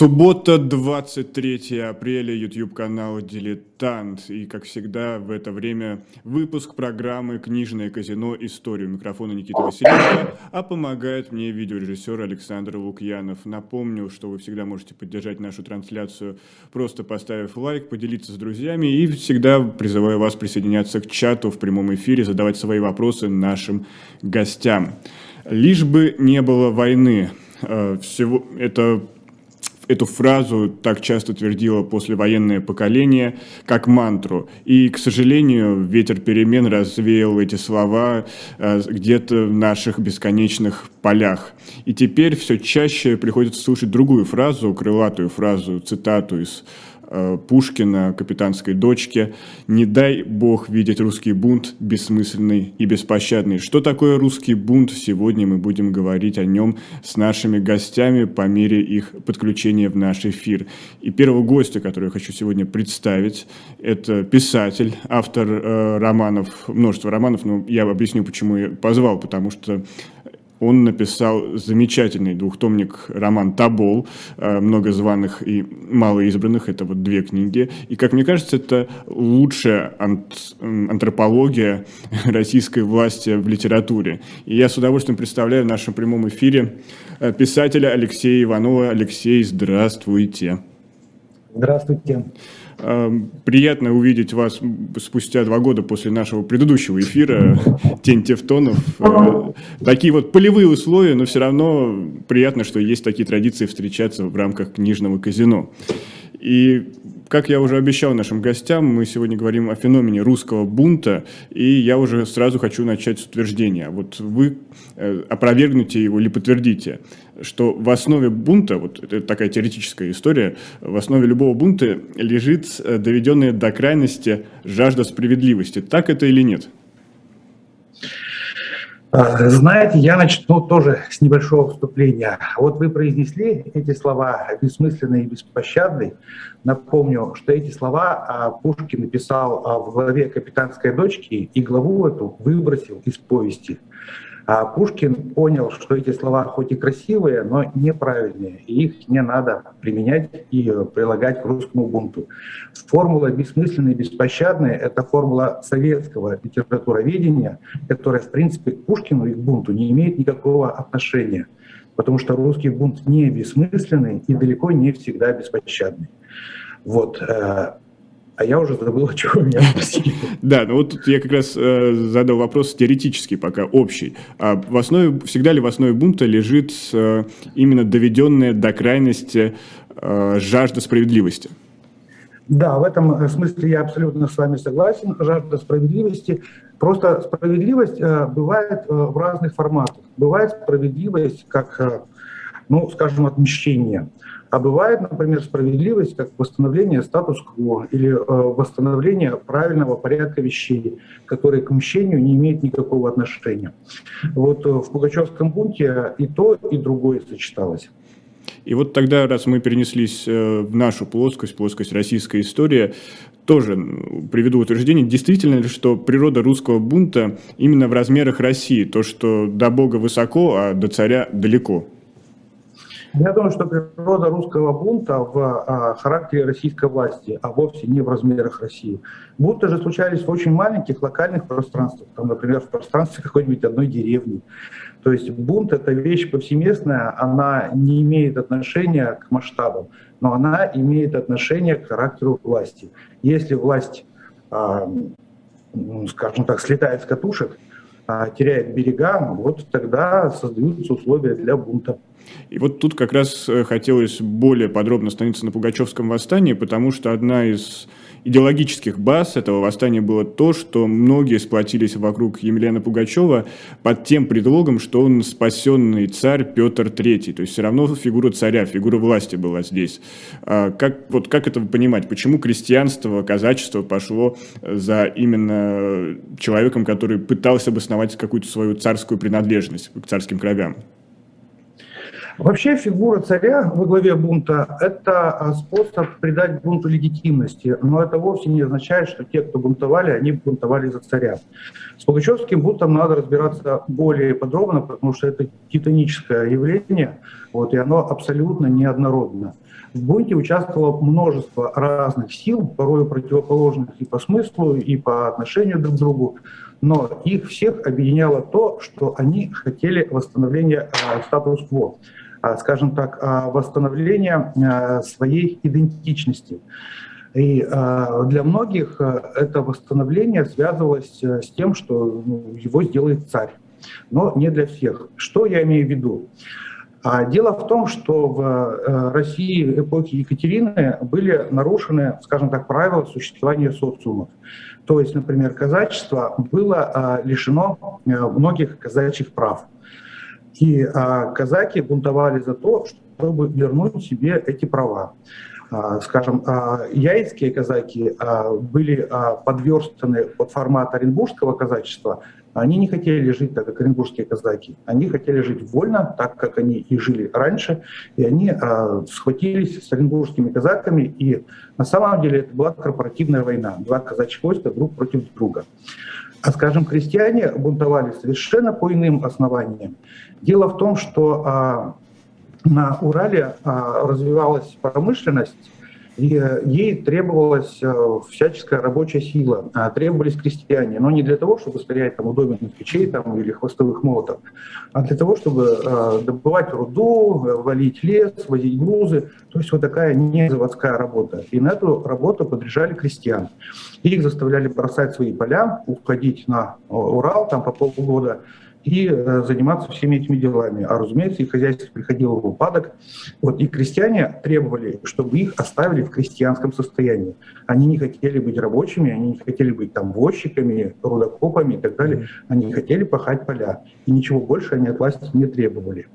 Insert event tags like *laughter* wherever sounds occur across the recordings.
Суббота, 23 апреля, YouTube-канал «Дилетант». И, как всегда, в это время выпуск программы «Книжное казино. Историю». Микрофона Никита Василенко, а помогает мне видеорежиссер Александр Лукьянов. Напомню, что вы всегда можете поддержать нашу трансляцию, просто поставив лайк, поделиться с друзьями. И всегда призываю вас присоединяться к чату в прямом эфире, задавать свои вопросы нашим гостям. Лишь бы не было войны. Э, всего это эту фразу так часто твердило послевоенное поколение, как мантру. И, к сожалению, ветер перемен развеял эти слова э, где-то в наших бесконечных полях. И теперь все чаще приходится слушать другую фразу, крылатую фразу, цитату из Пушкина, капитанской дочке. Не дай бог видеть русский бунт бессмысленный и беспощадный. Что такое русский бунт? Сегодня мы будем говорить о нем с нашими гостями по мере их подключения в наш эфир. И первого гостя, который я хочу сегодня представить, это писатель, автор э, романов, множество романов, но я объясню, почему я позвал, потому что он написал замечательный двухтомник роман «Табол», э, много званых и мало избранных, это вот две книги. И, как мне кажется, это лучшая антропология *laughs* российской власти в литературе. И я с удовольствием представляю в нашем прямом эфире э, писателя Алексея Иванова. Алексей, здравствуйте. Здравствуйте. Эм, приятно увидеть вас спустя два года после нашего предыдущего эфира «Тень Тевтонов». Э, такие вот полевые условия, но все равно приятно, что есть такие традиции встречаться в рамках книжного казино. И как я уже обещал нашим гостям, мы сегодня говорим о феномене русского бунта, и я уже сразу хочу начать с утверждения. Вот вы э, опровергнете его или подтвердите, что в основе бунта, вот это такая теоретическая история, в основе любого бунта лежит э, доведенная до крайности жажда справедливости. Так это или нет? А, знаете, я начну тоже с небольшого вступления. Вот вы произнесли эти слова «бессмысленный и беспощадный». Напомню, что эти слова а, Пушкин написал а, в главе «Капитанской дочки» и главу эту выбросил из повести. А Пушкин понял, что эти слова хоть и красивые, но неправильные, и их не надо применять и прилагать к русскому бунту. Формула бессмысленной и беспощадной – это формула советского литературоведения, которая, в принципе, к Пушкину и к бунту не имеет никакого отношения, потому что русский бунт не бессмысленный и далеко не всегда беспощадный. Вот. А я уже забыл, о чем меня спросили. Да, ну вот тут я как раз э, задал вопрос теоретический пока, общий. А в основе, всегда ли в основе бунта лежит э, именно доведенная до крайности э, жажда справедливости? Да, в этом смысле я абсолютно с вами согласен. Жажда справедливости. Просто справедливость бывает в разных форматах. Бывает справедливость как, ну, скажем, отмещение. А бывает, например, справедливость как восстановление статус-кво или э, восстановление правильного порядка вещей, которые к мщению не имеют никакого отношения. Вот э, в Пугачевском бунте и то, и другое сочеталось. И вот тогда, раз мы перенеслись э, в нашу плоскость, плоскость российской истории, тоже приведу утверждение, действительно ли, что природа русского бунта именно в размерах России, то, что до Бога высоко, а до царя далеко – я думаю, что природа русского бунта в а, характере российской власти, а вовсе не в размерах России. Бунты же случались в очень маленьких локальных пространствах, там, например, в пространстве какой-нибудь одной деревни. То есть бунт – это вещь повсеместная, она не имеет отношения к масштабам, но она имеет отношение к характеру власти. Если власть, а, скажем так, слетает с катушек, а, теряет берега, вот тогда создаются условия для бунта. И вот тут как раз э, хотелось более подробно остановиться на Пугачевском восстании, потому что одна из идеологических баз этого восстания было то, что многие сплотились вокруг Емельяна Пугачева под тем предлогом, что он спасенный царь Петр III. То есть все равно фигура царя, фигура власти была здесь. А как, вот как это понимать? Почему крестьянство, казачество пошло за именно человеком, который пытался обосновать какую-то свою царскую принадлежность к царским кровям? Вообще фигура царя во главе бунта – это а, способ придать бунту легитимности, но это вовсе не означает, что те, кто бунтовали, они бунтовали за царя. С Пугачевским бунтом надо разбираться более подробно, потому что это титаническое явление, Вот, и оно абсолютно неоднородно. В бунте участвовало множество разных сил, порой противоположных и по смыслу, и по отношению друг к другу, но их всех объединяло то, что они хотели восстановления э, статус-кво, скажем так, э, восстановления э, своей идентичности. И для многих это восстановление связывалось э, с тем, что ну, его сделает царь, но не для всех. Что я имею в виду? А дело в том, что в э, России эпохи Екатерины были нарушены, скажем так, правила существования социумов. То есть, например, казачество было лишено э, многих казачьих прав. И казаки бунтовали за то, чтобы вернуть себе эти права. Скажем, яйцкие казаки были подверстаны под формат оренбургского казачества, они не хотели жить так, как оренбургские казаки. Они хотели жить вольно, так, как они и жили раньше. И они э, схватились с оренбургскими казаками. И на самом деле это была корпоративная война. Два казачьих войска друг против друга. А, скажем, крестьяне бунтовали совершенно по иным основаниям. Дело в том, что а, на Урале а, развивалась промышленность, и э, ей требовалась э, всяческая рабочая сила, а требовались крестьяне, но не для того, чтобы стоять там у доменных печей там, или хвостовых молотов, а для того, чтобы э, добывать руду, валить лес, возить грузы, то есть вот такая не заводская работа. И на эту работу подряжали крестьян. их заставляли бросать свои поля, уходить на Урал там по полгода, и э, заниматься всеми этими делами. А, разумеется, их хозяйство приходило в упадок. Вот, и крестьяне требовали, чтобы их оставили в крестьянском состоянии. Они не хотели быть рабочими, они не хотели быть там возчиками, рудокопами и так далее. Они хотели пахать поля. И ничего больше они от власти не требовали.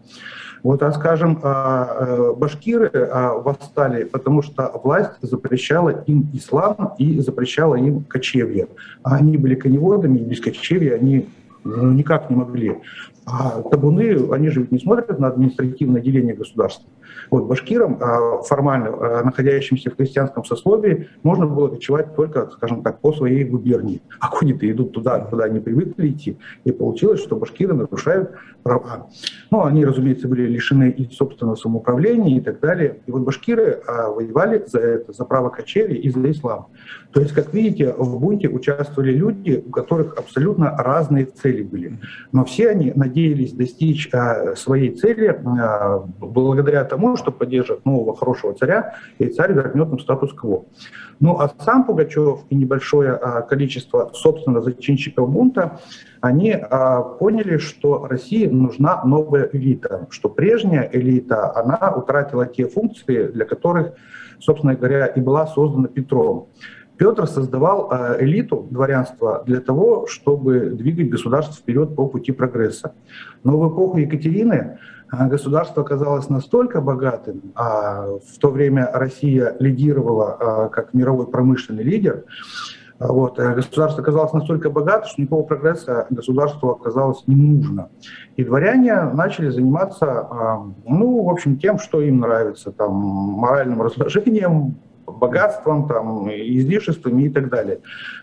Вот, а скажем, а, э, башкиры а, восстали, потому что власть запрещала им ислам и запрещала им кочевье. А они были коневодами, и без кочевья они ну, никак не могли. А табуны, они же ведь не смотрят на административное деление государства. Вот башкирам, а, формально а, находящимся в крестьянском сословии, можно было кочевать только, скажем так, по своей губернии. *laughs* А кони-то идут туда, куда они привыкли идти. И получилось, что башкиры нарушают права. Ну, они, разумеется, были лишены и собственного самоуправления и так далее. И вот башкиры а, воевали за это, за право кочевья и за ислам. То есть, как видите, в бунте участвовали люди, у которых абсолютно разные цели были. Но все они надеялись достичь своей цели благодаря тому, что поддержат нового хорошего царя, и царь вернет им статус-кво. Ну а сам Пугачев и небольшое а, количество, собственно, зачинщиков бунта, они а, поняли, что России нужна новая элита, что прежняя элита, она утратила те функции, для которых, собственно говоря, и была создана Петром. Петр создавал а, элиту дворянства для того, чтобы двигать государство вперед по пути прогресса. Но в эпоху Екатерины государство оказалось настолько богатым, а в то время Россия лидировала а, как мировой промышленный лидер, вот. Э, государство оказалось настолько богато, что никакого прогресса государству оказалось не нужно. И дворяне начали заниматься, ну, в общем, тем, что им нравится, там, моральным *laughs* разложением, богатством, там, излишествами и так далее.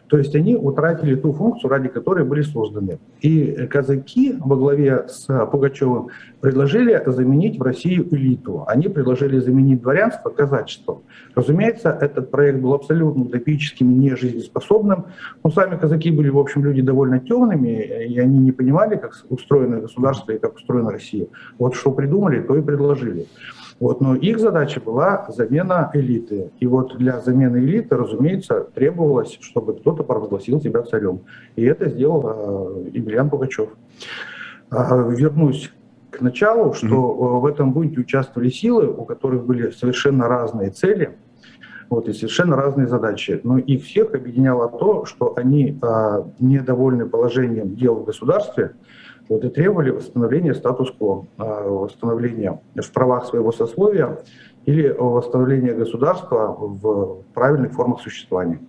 То есть они утратили ту функцию, ради которой были созданы. И казаки во главе с Пугачевым предложили заменить в Россию элиту. Они предложили заменить дворянство казачеством. Разумеется, этот проект был абсолютно утопическим, не жизнеспособным. Но сами казаки были, в общем, люди довольно темными, и они не понимали, как устроено государство и как устроена Россия. Вот что придумали, то и предложили. Вот, но их задача была замена элиты. И вот для замены элиты, разумеется, требовалось, чтобы кто-то провозгласил себя царем. И это сделал э, Емельян Пугачев. Э, вернусь к началу, что mm-hmm. в этом бунте участвовали силы, у которых были совершенно разные цели, вот, и совершенно разные задачи. Но их всех объединяло то, что они э, недовольны положением дел в государстве, вот, и требовали восстановления статус-кво, а, восстановления в правах своего сословия или восстановления государства в правильных формах существования.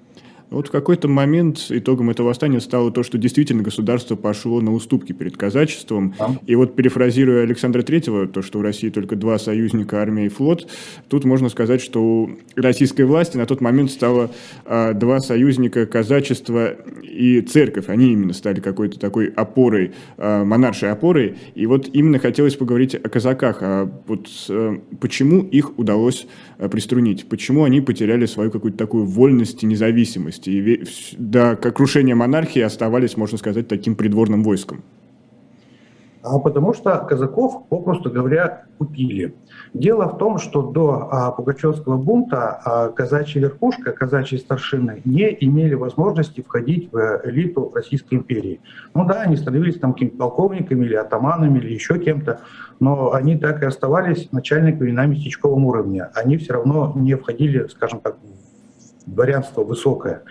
Вот в какой-то момент итогом этого восстания стало то, что действительно государство пошло на уступки перед казачеством. Да. И вот перефразируя Александра Третьего, то, что у России только два союзника, армия и флот, тут можно сказать, что у российской власти на тот момент стало а, два союзника, казачество и церковь. Они именно стали какой-то такой опорой, а, монаршей опорой. И вот именно хотелось поговорить о казаках. А вот а, почему их удалось приструнить? Почему они потеряли свою какую-то такую вольность и независимость? и до крушения монархии оставались, можно сказать, таким придворным войском? А потому что казаков, попросту говоря, купили. Дело в том, что до а, Пугачевского бунта а, казачья верхушка, казачьи старшины не имели возможности входить в элиту Российской империи. Ну да, они становились там какими-то полковниками или атаманами или еще кем-то, но они так и оставались начальниками на местечковом уровне. Они все равно не входили, скажем так, дворянство высокое.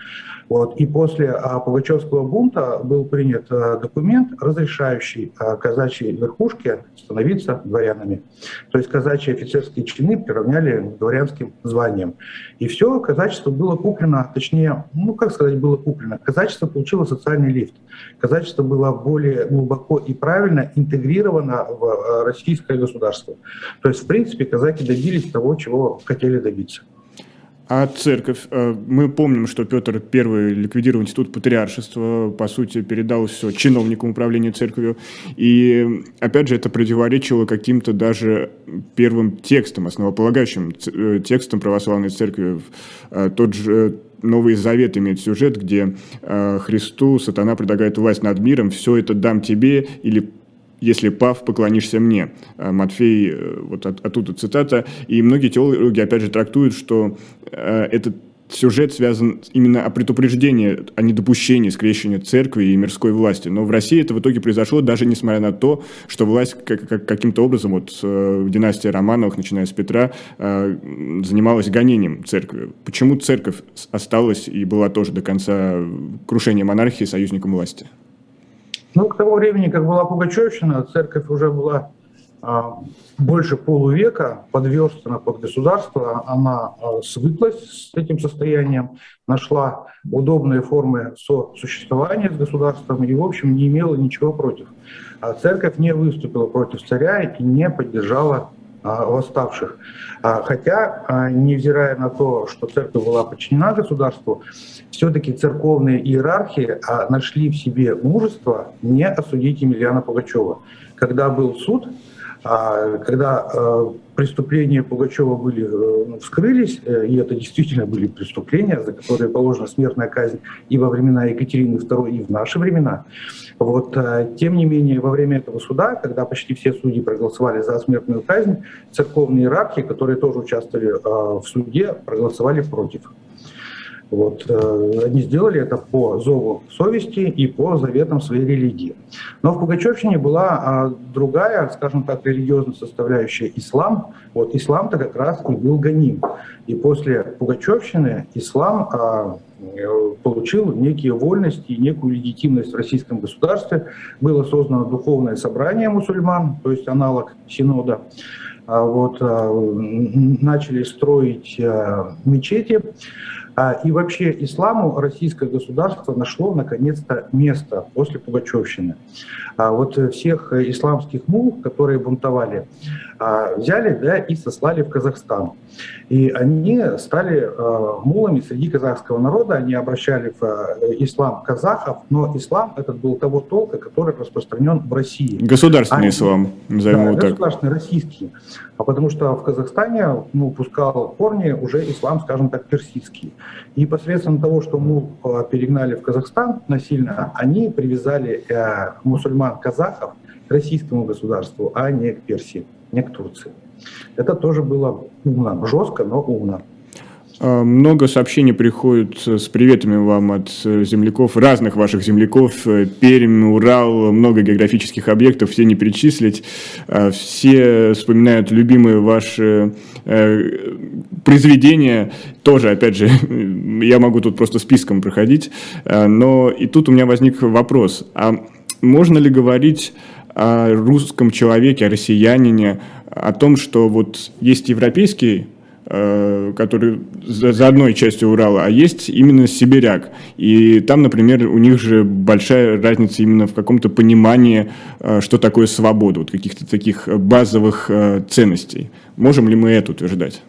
Вот. И после а, Пугачевского бунта был принят а, документ, разрешающий а, казачьей верхушке становиться дворянами. То есть казачьи офицерские чины приравняли дворянским званиям. И все, казачество было куплено, точнее, ну как сказать, было куплено. Казачество получило социальный лифт. Казачество было более глубоко и правильно интегрировано в а, российское государство. То есть, в принципе, казаки добились того, чего хотели добиться. А церковь, э, мы помним, что Петр I ликвидировал институт патриаршества, по сути, передал все чиновникам управления церковью. И, опять же, это противоречило каким-то даже первым текстам, основополагающим э, текстам православной церкви. Э, тот же Новый Завет имеет сюжет, где Христу сатана предлагает власть над миром, все это дам тебе, или если пав, поклонишься мне. А Матфей, э, вот от, оттуда цитата. И многие теологи, опять же, трактуют, что э, этот сюжет связан именно о предупреждении, о недопущении скрещения церкви и мирской власти. Но в России это в итоге произошло, даже несмотря на то, что власть как, как, каким-то образом, вот э, в династии Романовых, начиная с Петра, э, занималась гонением церкви. Почему церковь осталась и была тоже до конца крушения монархии союзником власти? Ну, к тому времени, как была Пугачевщина, церковь уже была а, больше полувека подверстана под государство, она а, свыклась с этим состоянием, нашла удобные формы сосуществования с государством и, в общем, не имела ничего против. А церковь не выступила против царя и не поддержала восставших. А, хотя, а, невзирая на то, что церковь была подчинена государству, все-таки церковные иерархии нашли в себе мужество не осудить Емельяна Пугачева. Когда был суд, когда преступления Пугачева были, э, вскрылись, э, и это действительно были преступления, за которые положена смертная казнь и во времена Екатерины II, и в наши времена. Вот, э, тем не менее, во время этого суда, когда почти все судьи проголосовали за смертную казнь, церковные иерархи, которые тоже участвовали в суде, проголосовали против. Вот. Э, они сделали это по зову совести и по заветам своей религии. Но в Пугачевщине была а, другая, скажем так, религиозная составляющая ислам. Вот ислам-то как раз и был гоним. И после Пугачевщины ислам а, получил некие вольности и некую легитимность в российском государстве. Было создано духовное собрание мусульман, то есть аналог синода. А вот, начали строить мечети. А, и вообще исламу российское государство нашло наконец-то место после Пугачевщины. А вот всех исламских мул, которые бунтовали, взяли да, и сослали в Казахстан. И они стали мулами среди казахского народа, они обращали в э, ислам казахов, но ислам этот был того толка, который распространен в России. Государственный а, ислам, назовем да, так. государственный, российский. А потому что в Казахстане ну, пускал корни уже ислам, скажем так, персидский. И посредством того, что мы э, перегнали в Казахстан насильно, они привязали э, мусульман-казахов к российскому государству, а не к Персии, не к Турции. Это тоже было умно, жестко, но умно. А, много сообщений приходит с приветами вам от э, земляков, разных ваших земляков. Э, Пермь, Урал, много географических объектов, все не перечислить. А, все вспоминают любимые ваши э, произведения. Тоже, опять же, *laughs* я могу тут просто списком проходить. А, но и тут у меня возник вопрос. А можно ли говорить о русском человеке, о россиянине, о том, что вот есть европейский э, который за, за одной частью Урала, а есть именно сибиряк. И там, например, у них же большая разница именно в каком-то понимании, э, что такое свобода, вот каких-то таких базовых э, ценностей. Можем ли мы это утверждать?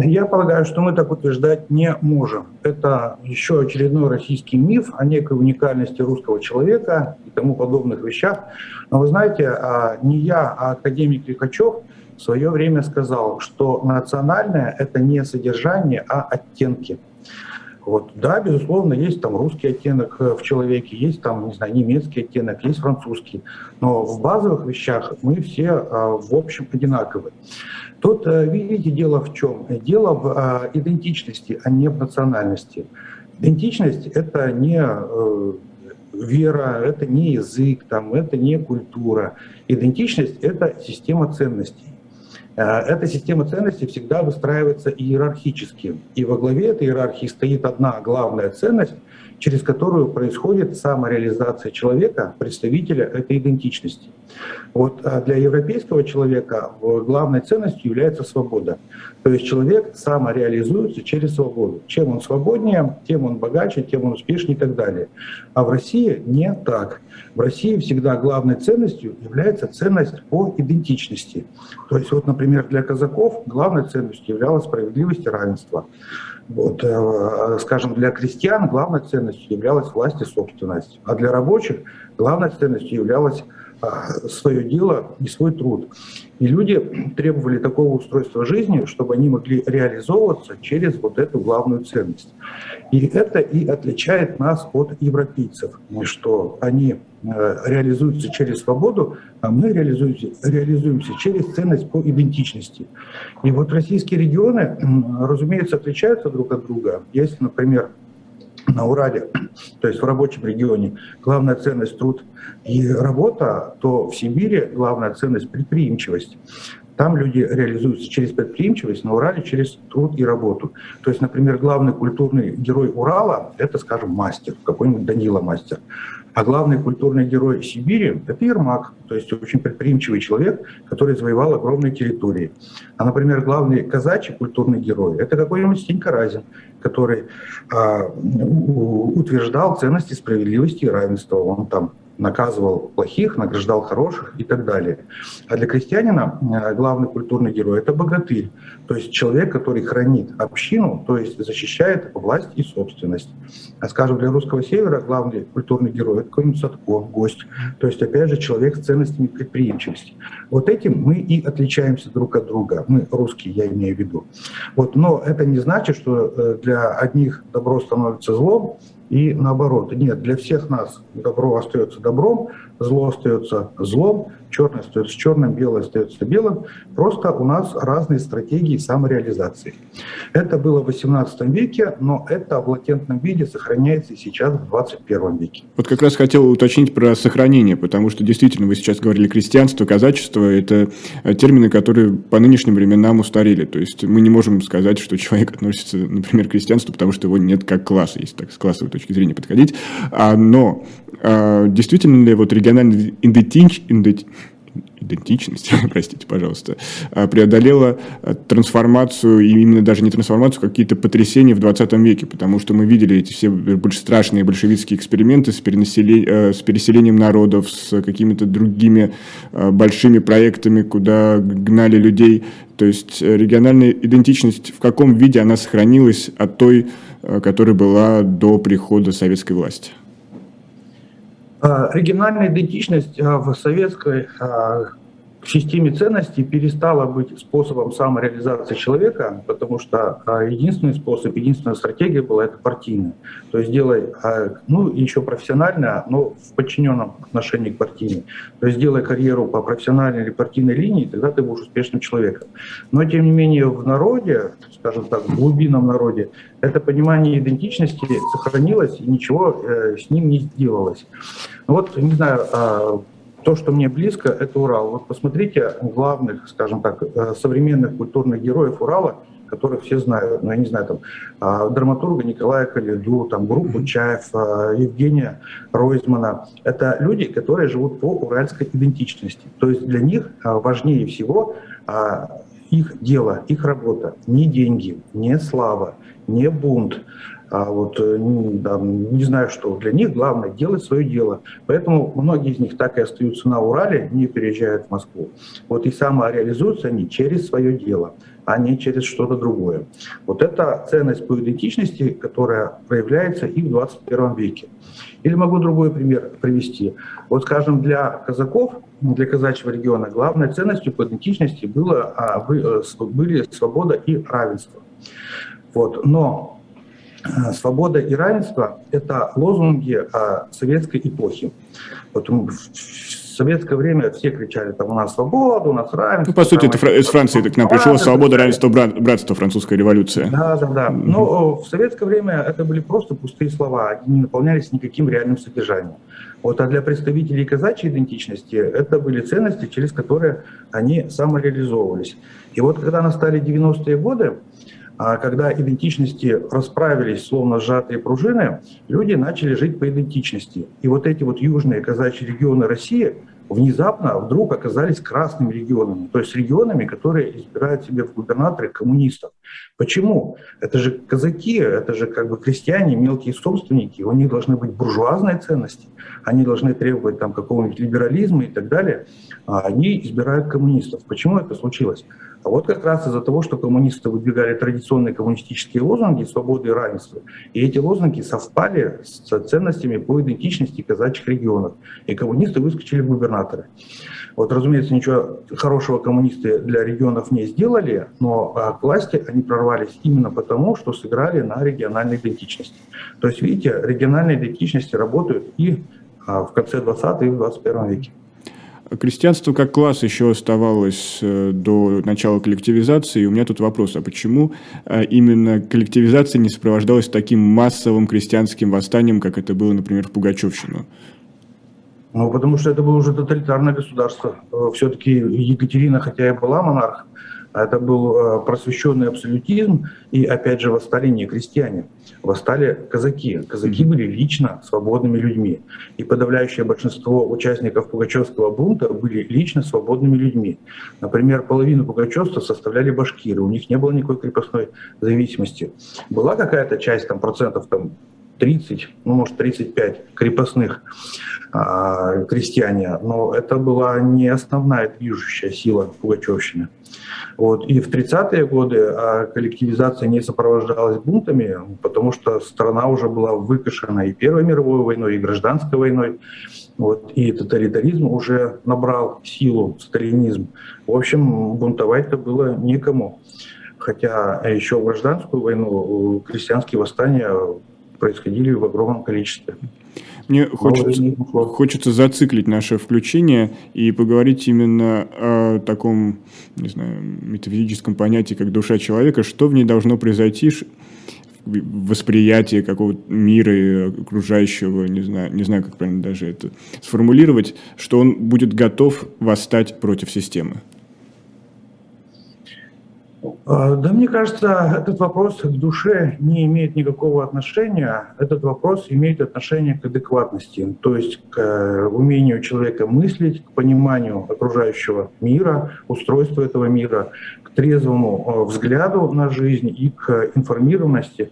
Я полагаю, что мы так утверждать не можем. Это еще очередной российский миф о некой уникальности русского человека и тому подобных вещах. Но вы знаете, а, не я, а академик Лихачев в свое время сказал, что национальное – это не содержание, а оттенки. Вот, да, безусловно, есть там русский оттенок э, в человеке, есть там, не знаю, немецкий оттенок, есть французский. Но в базовых вещах мы все, а, в общем, одинаковы. Тут, э, видите, дело в чем? Дело в а, идентичности, а не в национальности. Идентичность – это не э, вера, это не язык, там, это не культура. Идентичность – это система ценностей. Э, эта система ценностей всегда выстраивается иерархически. И во главе этой иерархии стоит одна главная ценность, через которую происходит самореализация человека, представителя этой идентичности. Вот а для европейского человека главной ценностью является свобода. То есть человек самореализуется через свободу. Чем он свободнее, тем он богаче, тем он успешнее и так далее. А в России не так. В России всегда главной ценностью является ценность по идентичности. То есть вот, например, для казаков главной ценностью являлась справедливость и равенство. Вот, э, скажем, для крестьян главной ценностью являлась власть и собственность, а для рабочих главной ценностью являлась свое дело и свой труд. И люди требовали такого устройства жизни, чтобы они могли реализовываться через вот эту главную ценность. И это и отличает нас от европейцев, что они э, реализуются через свободу, а мы реализуемся, реализуемся через ценность по идентичности. И вот российские регионы, разумеется, отличаются друг от друга. Если, например, на Урале, то есть в рабочем регионе, главная ценность труд и работа, то в Сибири главная ценность предприимчивость. Там люди реализуются через предприимчивость, на Урале через труд и работу. То есть, например, главный культурный герой Урала – это, скажем, мастер, какой-нибудь Данила мастер. А главный культурный герой Сибири – это Ермак, то есть очень предприимчивый человек, который завоевал огромные территории. А, например, главный казачий культурный герой – это какой-нибудь Стенька Разин, который а, утверждал ценности справедливости и равенства. Он там наказывал плохих, награждал хороших и так далее. А для крестьянина э, главный культурный герой – это богатырь, то есть человек, который хранит общину, то есть защищает власть и собственность. А скажем, для русского севера главный культурный герой – это какой-нибудь Садко, гость, то есть опять же человек с ценностями предприимчивости. Вот этим мы и отличаемся друг от друга, мы русские, я имею в виду. Вот, но это не значит, что э, для одних добро становится злом, и наоборот. Нет, для всех нас добро остается добром, зло остается злом, черное остается черным, белое остается белым. Просто у нас разные стратегии самореализации. Это было в 18 веке, но это в латентном виде сохраняется и сейчас в 21 веке. Вот как раз хотел уточнить про сохранение, потому что действительно вы сейчас говорили крестьянство, казачество – это термины, которые по нынешним временам устарели. То есть мы не можем сказать, что человек относится, например, к крестьянству, потому что его нет как класса, если так с классовой точки зрения подходить. А, но а, действительно ли вот региональная идентич, идентичность, *laughs* простите, пожалуйста, а, преодолела а, трансформацию, и именно даже не трансформацию, а какие-то потрясения в 20 веке, потому что мы видели эти все страшные большевистские эксперименты с, перенаселением, с переселением народов, с какими-то другими большими проектами, куда гнали людей. То есть э, региональная идентичность в каком виде она сохранилась от той, которая была до прихода советской власти? А, региональная идентичность а, в советской а, системе ценностей перестала быть способом самореализации человека, потому что единственный способ, единственная стратегия была это партийная. То есть делай, ну еще профессионально, но в подчиненном отношении к партийной. То есть делай карьеру по профессиональной или партийной линии, тогда ты будешь успешным человеком. Но тем не менее в народе, скажем так, в глубинном народе, это понимание идентичности сохранилось и ничего э, с ним не сделалось. Ну вот, не знаю, а, то, что мне близко, это Урал. Вот посмотрите главных, скажем так, э, современных культурных героев Урала, которых все знают. Ну, я не знаю, там, а, драматурга Николая Калиду, там, группу Чаев, а, Евгения Ройзмана. Это люди, которые живут по уральской идентичности. То есть для них важнее всего их дело, их работа, не деньги, не слава, не бунт, а вот э, да, не знаю что. Для них главное делать свое дело. Поэтому многие из них так и остаются на Урале, не переезжают в Москву. Вот и самореализуются они через свое дело, а не через что-то другое. Вот это ценность по идентичности, которая проявляется и в 21 веке. Или могу другой пример привести. Вот, скажем, для казаков, для казачьего региона, главной ценностью по идентичности было, а, э, были свобода и равенство. Вот. Но свобода и равенство – это лозунги советской эпохи. Вот в советское время все кричали, там у нас свобода, у нас равенство. Ну, по сути, это из Франции к нам пришло свобода, равенство, братство, французская революция. Да, да, да. Но в советское время это были просто пустые слова, они не наполнялись никаким реальным содержанием. Вот, а для представителей казачьей идентичности это были ценности, через которые они самореализовывались. И вот когда настали 90-е годы, когда идентичности расправились, словно сжатые пружины, люди начали жить по идентичности. И вот эти вот южные казачьи регионы России внезапно вдруг оказались красными регионами, то есть регионами, которые избирают себе в губернаторы коммунистов. Почему? Это же казаки, это же как бы крестьяне, мелкие собственники, у них должны быть буржуазные ценности, они должны требовать там какого-нибудь либерализма и так далее, а они избирают коммунистов. Почему это случилось? А вот как раз из-за того, что коммунисты выдвигали традиционные коммунистические лозунги свободы и равенства, и эти лозунги совпали с ценностями по идентичности казачьих регионов, и коммунисты выскочили в губернаторы. Вот, разумеется, ничего хорошего коммунисты для регионов не сделали, но а, к власти они прорвались именно потому, что сыграли на региональной идентичности. То есть, видите, региональные идентичности работают и а, в конце 20 и в 21 веке. Крестьянство как класс еще оставалось э, до начала коллективизации. И у меня тут вопрос, а почему э, именно коллективизация не сопровождалась таким массовым крестьянским восстанием, как это было, например, в Пугачевщину? Ну, потому что это было уже тоталитарное государство. Все-таки Екатерина, хотя и была монарх, это был э, просвещенный абсолютизм и, опять же, восстали не крестьяне, восстали казаки. Казаки были лично свободными людьми. И подавляющее большинство участников Пугачевского бунта были лично свободными людьми. Например, половину пугачевства составляли башкиры, у них не было никакой крепостной зависимости. Была какая-то часть, там, процентов там, 30, ну, может, 35 крепостных а, крестьяне, но это была не основная движущая сила Пугачевщины. Вот. И в 30-е годы а, коллективизация не сопровождалась бунтами, потому что страна уже была выкашена и Первой мировой войной, и гражданской войной. Вот, и тоталитаризм уже набрал силу, сталинизм. В общем, бунтовать-то было некому. Хотя еще в гражданскую войну э, крестьянские восстания происходили в огромном количестве. Мне хочется, хочется зациклить наше включение и поговорить именно о таком, не знаю, метафизическом понятии, как душа человека, что в ней должно произойти, восприятие какого-то мира и окружающего, не знаю, не знаю, как правильно даже это сформулировать, что он будет готов восстать против системы. А, да, мне кажется, этот вопрос к душе не имеет никакого отношения. Этот вопрос имеет отношение к адекватности, то есть к э, умению человека мыслить, к пониманию окружающего мира, устройства этого мира, к трезвому э, взгляду на жизнь и к информированности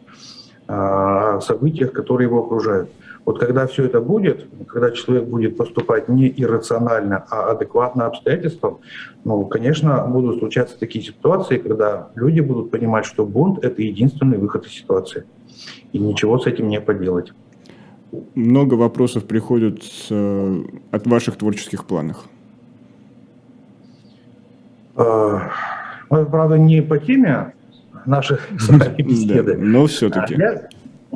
о событиях, которые его окружают. Вот когда все это будет, когда человек будет поступать не иррационально, а адекватно обстоятельствам, ну, конечно, будут случаться такие ситуации, когда люди будут понимать, что бунт – это единственный выход из ситуации. И ничего с этим не поделать. Много вопросов приходят э, от ваших творческих планов. Э, правда, не по теме наших *laughs* беседы. Да, но все-таки. Я,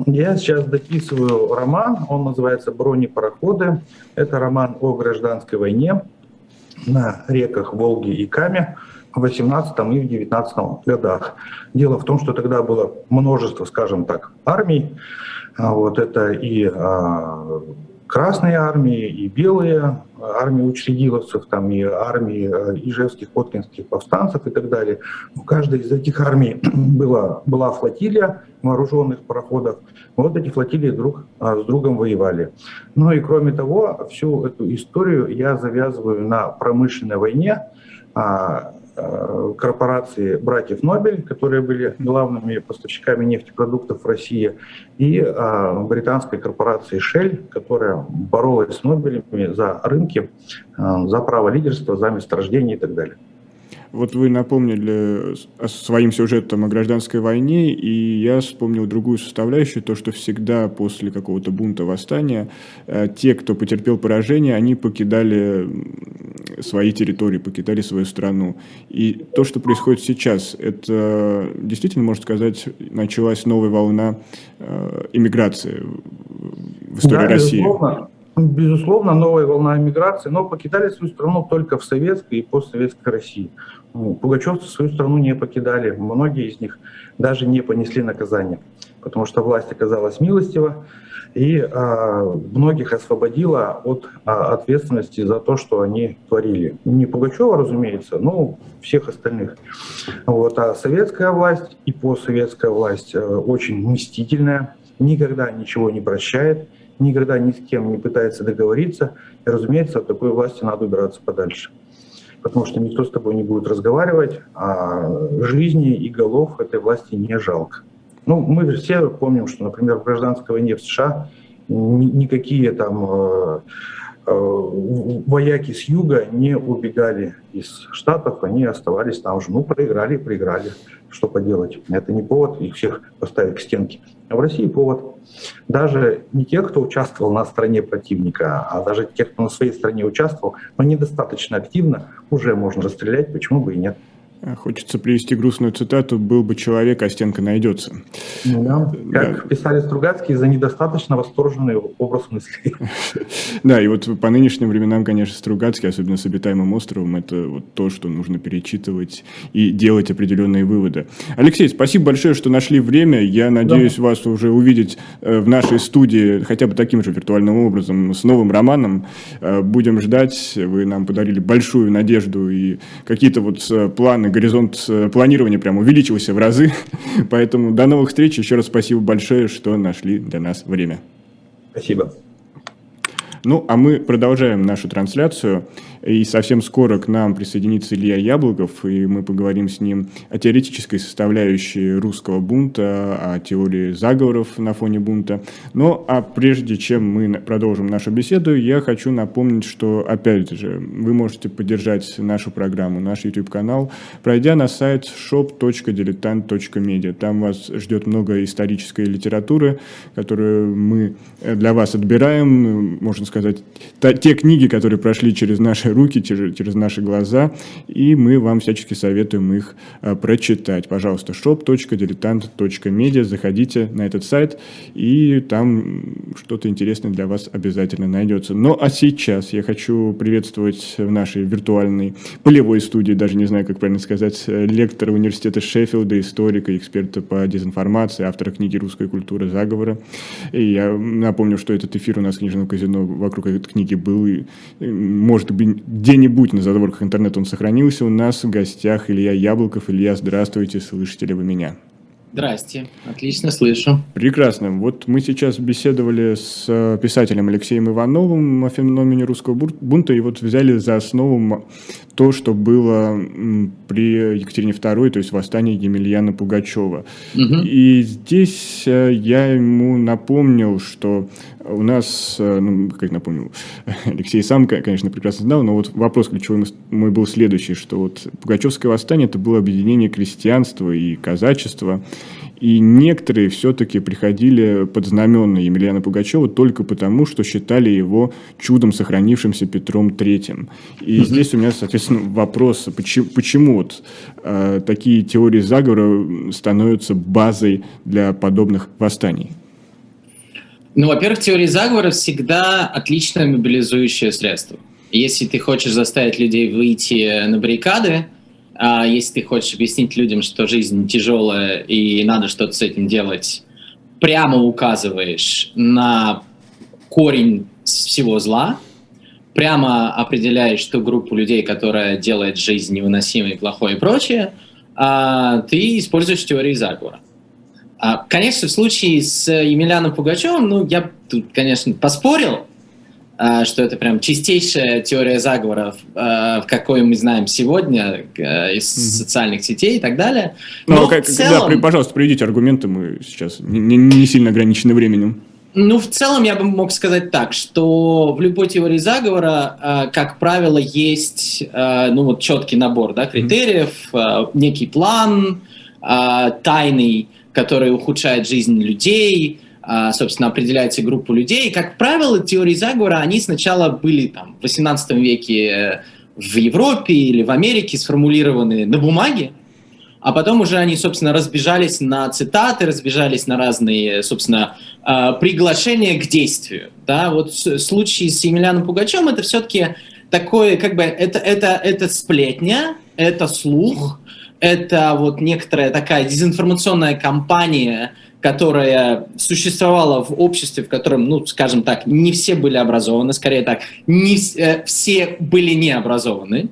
я сейчас дописываю роман, он называется «Бронепароходы». Это роман о гражданской войне на реках Волги и Каме в 18 и в 19 годах. Дело в том, что тогда было множество, скажем так, армий. А вот это и Красные армии, и белые армии учредиловцев, там и армии э, ижевских, воткинских повстанцев и так далее. У каждой из этих армий *clears throat* была, была флотилия вооруженных пароходов. Вот эти флотилии друг а, с другом воевали. Ну и кроме того, всю эту историю я завязываю на промышленной войне, а, э, корпорации братьев Нобель, которые были главными поставщиками нефтепродуктов в России, и э, британской корпорации Shell, которая боролась с Нобелями за рынки, за право лидерства, за месторождение и так далее. Вот вы напомнили своим сюжетом о гражданской войне, и я вспомнил другую составляющую, то, что всегда после какого-то бунта, восстания, э, те, кто потерпел поражение, они покидали свои территории, покидали свою страну. И то, что происходит сейчас, это действительно, можно сказать, началась новая волна э, иммиграции в истории да, России. Безусловно. Безусловно, новая волна миграции, но покидали свою страну только в советской и постсоветской России. Ну, пугачевцы свою страну не покидали, многие из них даже не понесли наказание, потому что власть оказалась милостива и а, многих освободила от а, ответственности за то, что они творили. Не Пугачева, разумеется, но всех остальных. Вот. А советская власть и постсоветская власть а, очень мстительная, никогда ничего не прощает, никогда ни с кем не пытается договориться. И, разумеется, от такой власти надо убираться подальше потому что никто с тобой не будет разговаривать, а жизни и голов этой власти не жалко. Ну, мы все помним, что, например, в гражданской войне в США никакие там э, вояки с юга не убегали из Штатов, они оставались там же. Ну, проиграли, проиграли. Что поделать? Это не повод их всех поставить к стенке. А в России повод. Даже не тех, кто участвовал на стороне противника, а даже тех, кто на своей стороне участвовал, но недостаточно активно, уже можно расстрелять, почему бы и нет. Хочется привести грустную цитату «Был бы человек, а стенка найдется». Ну, да. Как да. писали Стругацкие, за недостаточно восторженный образ мысли. *laughs* Да, и вот по нынешним временам, конечно, Стругацкий, особенно с обитаемым островом, это вот то, что нужно перечитывать и делать определенные выводы. Алексей, спасибо большое, что нашли время. Я надеюсь да. вас уже увидеть э, в нашей студии хотя бы таким же виртуальным образом, с новым романом. Э, будем ждать. Вы нам подарили большую надежду и какие-то вот э, планы горизонт э, планирования прям увеличился в разы. *laughs* Поэтому до новых встреч. Еще раз спасибо большое, что нашли для нас время. Спасибо. Ну, а мы продолжаем нашу трансляцию. И совсем скоро к нам присоединится Илья Яблоков, и мы поговорим с ним о теоретической составляющей русского бунта, о теории заговоров на фоне бунта. Но а прежде чем мы продолжим нашу беседу, я хочу напомнить, что, опять же, вы можете поддержать нашу программу, наш YouTube-канал, пройдя на сайт shop.diletant.media. Там вас ждет много исторической литературы, которую мы для вас отбираем, можно сказать, те книги, которые прошли через наши руки, через, наши глаза, и мы вам всячески советуем их а, прочитать. Пожалуйста, shop.diletant.media, заходите на этот сайт, и там что-то интересное для вас обязательно найдется. Ну, а сейчас я хочу приветствовать в нашей виртуальной полевой студии, даже не знаю, как правильно сказать, лектора университета Шеффилда, историка, эксперта по дезинформации, автора книги «Русская культура заговора». И я напомню, что этот эфир у нас в книжном казино вокруг этой книги был, и, может быть, где-нибудь на задворках интернета он сохранился. У нас в гостях Илья Яблоков. Илья, здравствуйте, слышите ли вы меня? Здрасте, отлично слышу. Прекрасно. Вот мы сейчас беседовали с э, писателем Алексеем Ивановым о феномене русского бунта, и вот взяли за основу то, что было при Екатерине II, то есть восстание Емельяна Пугачева. Угу. И здесь э, я ему напомнил, что у нас, э, ну, как напомнил, *laughs* Алексей сам, конечно, прекрасно знал, но вот вопрос ключевой мой был следующий, что вот Пугачевское восстание – это было объединение крестьянства и казачества, и некоторые все-таки приходили под знамена Емельяна Пугачева только потому, что считали его чудом сохранившимся Петром III. И здесь у меня, соответственно, вопрос, почему, почему вот, э, такие теории заговора становятся базой для подобных восстаний? Ну, во-первых, теория заговора всегда отличное мобилизующее средство. Если ты хочешь заставить людей выйти на баррикады, а если ты хочешь объяснить людям, что жизнь тяжелая и надо что-то с этим делать, прямо указываешь на корень всего зла, прямо определяешь ту группу людей, которая делает жизнь невыносимой, плохой и прочее, а ты используешь теорию заговора. А, конечно, в случае с Емельяном Пугачевым, ну, я тут, конечно, поспорил, что это прям чистейшая теория заговоров, а, в какой мы знаем сегодня а, из социальных сетей и так далее. Ну, Но ну, как, целом... да, пожалуйста, приведите аргументы, мы сейчас не, не сильно ограничены временем. Ну, в целом я бы мог сказать так, что в любой теории заговора, как правило, есть ну, вот четкий набор да, критериев, некий план тайный, который ухудшает жизнь людей, а, собственно, определяете группу людей. И, как правило, теории заговора, они сначала были там, в 18 веке э, в Европе или в Америке сформулированы на бумаге, а потом уже они, собственно, разбежались на цитаты, разбежались на разные, собственно, а, приглашения к действию. Да, вот случай с Емельяном Пугачем это все-таки такое, как бы, это, это, это сплетня, это слух, это вот некоторая такая дезинформационная кампания, которая существовала в обществе, в котором, ну, скажем так, не все были образованы, скорее так, не э, все были не образованы,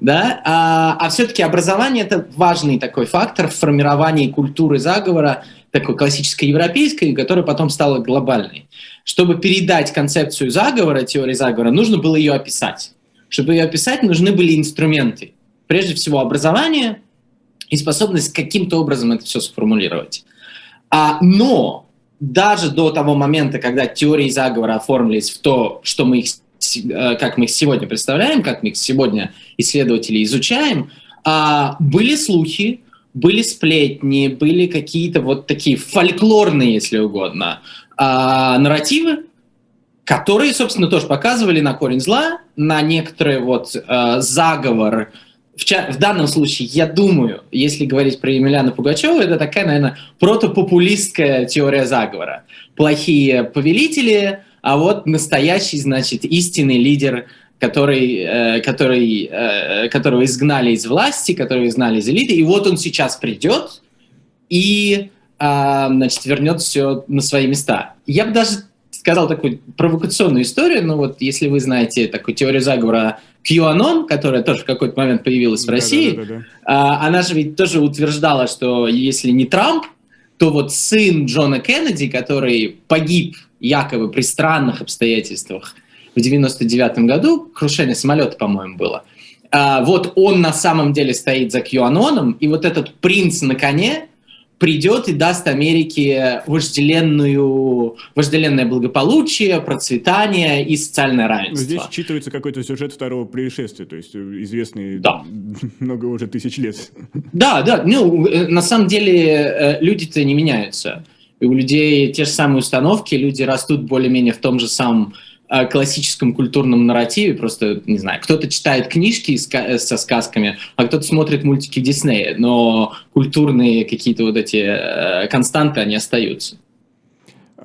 да, а, а все-таки образование это важный такой фактор в формировании культуры заговора, такой классической европейской, которая потом стала глобальной. Чтобы передать концепцию заговора, теории заговора, нужно было ее описать. Чтобы ее описать, нужны были инструменты. Прежде всего, образование и способность каким-то образом это все сформулировать. А, но даже до того момента, когда теории заговора оформились в то, что мы их, э, как мы их сегодня представляем, как мы их сегодня исследователи изучаем, а, были слухи, были сплетни, были какие-то вот такие фольклорные, если угодно, а, нарративы, которые, собственно, тоже показывали на корень зла, на некоторый вот э, заговор в, в данном случае, я думаю, если говорить про Емельяна Пугачева, это такая, наверное, протопопулистская теория заговора. Плохие повелители, а вот настоящий, значит, истинный лидер, который, э, который, э, которого изгнали из власти, которого изгнали из элиты, и вот он сейчас придет и, э, значит, вернет все на свои места. Я бы даже сказал такую провокационную историю, ну вот если вы знаете такую теорию заговора QAnon, которая тоже в какой-то момент появилась в России, да, да, да, да. она же ведь тоже утверждала, что если не Трамп, то вот сын Джона Кеннеди, который погиб якобы при странных обстоятельствах в 99 году, крушение самолета, по-моему, было, а, вот он на самом деле стоит за QAnon, и вот этот принц на коне, придет и даст Америке вожделенную, вожделенное благополучие, процветание и социальное равенство. Здесь считывается какой-то сюжет второго происшествия, то есть известный да. *laughs* много уже тысяч лет. Да, да. Ну, э, на самом деле э, люди-то не меняются. И у людей те же самые установки, люди растут более-менее в том же самом классическом культурном нарративе, просто, не знаю, кто-то читает книжки со сказками, а кто-то смотрит мультики Диснея, но культурные какие-то вот эти э, константы, они остаются.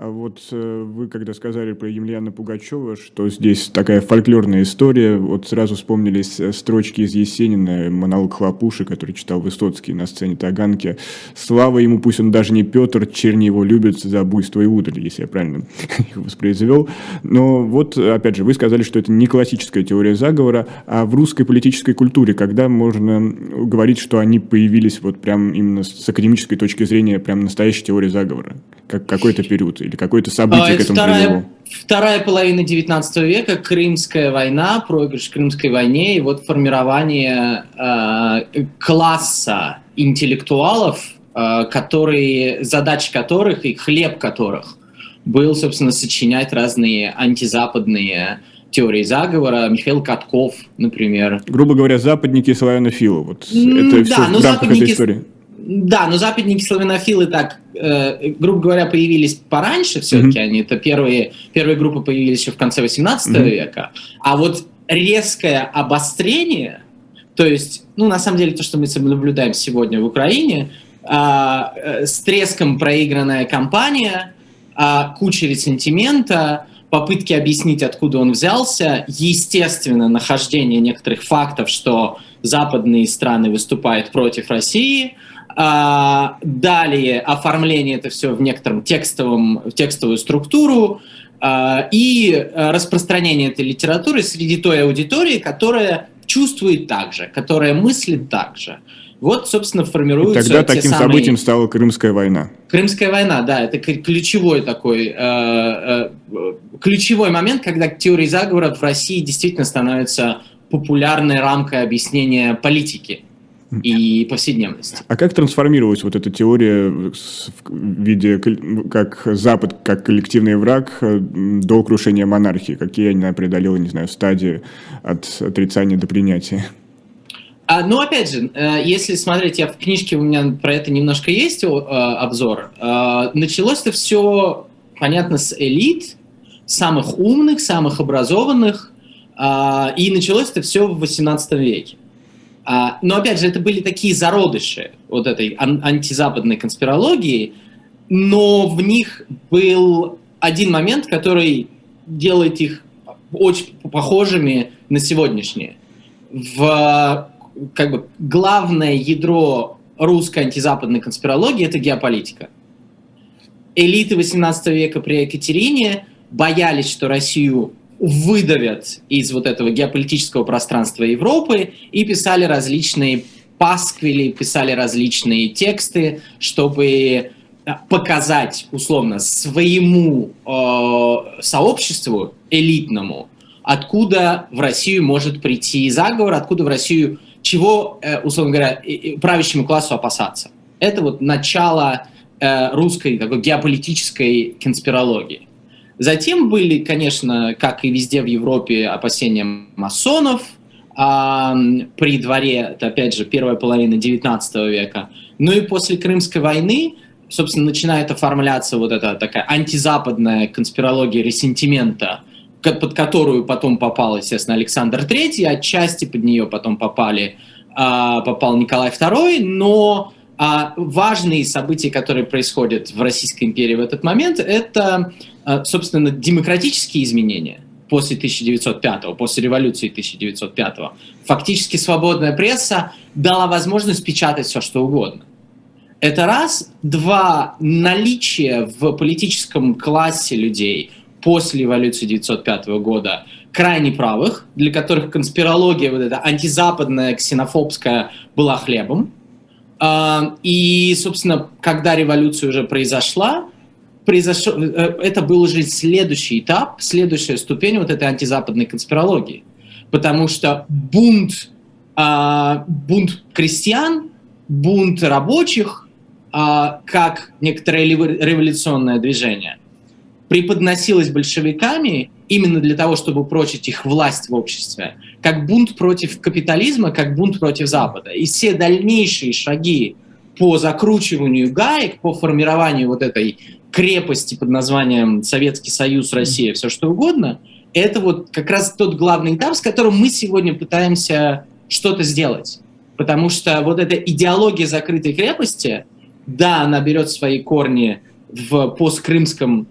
А вот э, вы когда сказали про Емельяна Пугачева, что здесь такая фольклорная история, вот сразу вспомнились э, строчки из Есенина, монолог Хлопуши, который читал Высоцкий на сцене Таганки. «Слава ему, пусть он даже не Петр, черни его любят за буйство и удаль», если я правильно *laughs* их воспроизвел. Но вот, опять же, вы сказали, что это не классическая теория заговора, а в русской политической культуре, когда можно говорить, что они появились вот прям именно с академической точки зрения, прям настоящая теория заговора, как какой-то период или какое-то событие а, к этому вторая, привело? Вторая половина 19 века, Крымская война, проигрыш Крымской войне и вот формирование э, класса интеллектуалов, э, которые, задача которых и хлеб которых был, собственно, сочинять разные антизападные теории заговора, Михаил Катков, например. Грубо говоря, западники славянофилы. Вот это да, все в рамках этой истории. Да, но западники славянофилы так, э, грубо говоря, появились пораньше все-таки. Mm-hmm. Они это первые, первые группы появились еще в конце 18 mm-hmm. века. А вот резкое обострение, то есть, ну, на самом деле, то, что мы наблюдаем сегодня в Украине, а, э, с треском проигранная кампания, а, куча ресентимента, попытки объяснить, откуда он взялся, естественно, нахождение некоторых фактов, что западные страны выступают против России – а, далее оформление это все в некотором текстовом, в текстовую структуру а, и э, распространение этой литературы среди той аудитории, которая чувствует так же, которая мыслит так же. Вот, собственно, формируются И тогда таким самые... событием стала Крымская война. Крымская война, да, это ключевой такой, э, э, ключевой момент, когда теория заговора в России действительно становится популярной рамкой объяснения политики и повседневности. А как трансформировалась вот эта теория в виде как Запад как коллективный враг э, до крушения монархии? Какие она преодолела, не знаю, стадии от отрицания до принятия? А, ну, опять же, э, если смотреть, я в книжке у меня про это немножко есть э, обзор. Началось это все, понятно, с элит, самых умных, самых образованных, и началось это все в 18 веке. Но, опять же, это были такие зародыши вот этой антизападной конспирологии, но в них был один момент, который делает их очень похожими на сегодняшние. В как бы главное ядро русской антизападной конспирологии – это геополитика. Элиты XVIII века при Екатерине боялись, что Россию выдавят из вот этого геополитического пространства Европы и писали различные пасквили, писали различные тексты, чтобы э, показать условно своему э, сообществу элитному, откуда в Россию может прийти заговор, откуда в Россию чего, э, условно говоря, правящему классу опасаться. Это вот начало э, русской такой геополитической конспирологии. Затем были, конечно, как и везде в Европе, опасения масонов а, при дворе, это опять же первая половина XIX века. Ну и после Крымской войны, собственно, начинает оформляться вот эта такая антизападная конспирология ресентимента, под которую потом попал, естественно, Александр III, отчасти под нее потом попали, а, попал Николай II, но а, важные события, которые происходят в Российской империи в этот момент, это, а, собственно, демократические изменения после 1905, после революции 1905. Фактически свободная пресса дала возможность печатать все, что угодно. Это раз. Два, наличие в политическом классе людей – после революции 1905 года крайне правых, для которых конспирология вот эта антизападная, ксенофобская была хлебом. А, и, собственно, когда революция уже произошла, произошло, э, это был уже следующий этап, следующая ступень вот этой антизападной конспирологии. Потому что бунт, а, бунт крестьян, бунт рабочих, а, как некоторое революционное движение, преподносилось большевиками именно для того, чтобы прочить их власть в обществе, как бунт против капитализма, как бунт против Запада. И все дальнейшие шаги по закручиванию гаек, по формированию вот этой крепости под названием Советский Союз, Россия, все что угодно, это вот как раз тот главный этап, с которым мы сегодня пытаемся что-то сделать. Потому что вот эта идеология закрытой крепости, да, она берет свои корни в посткрымском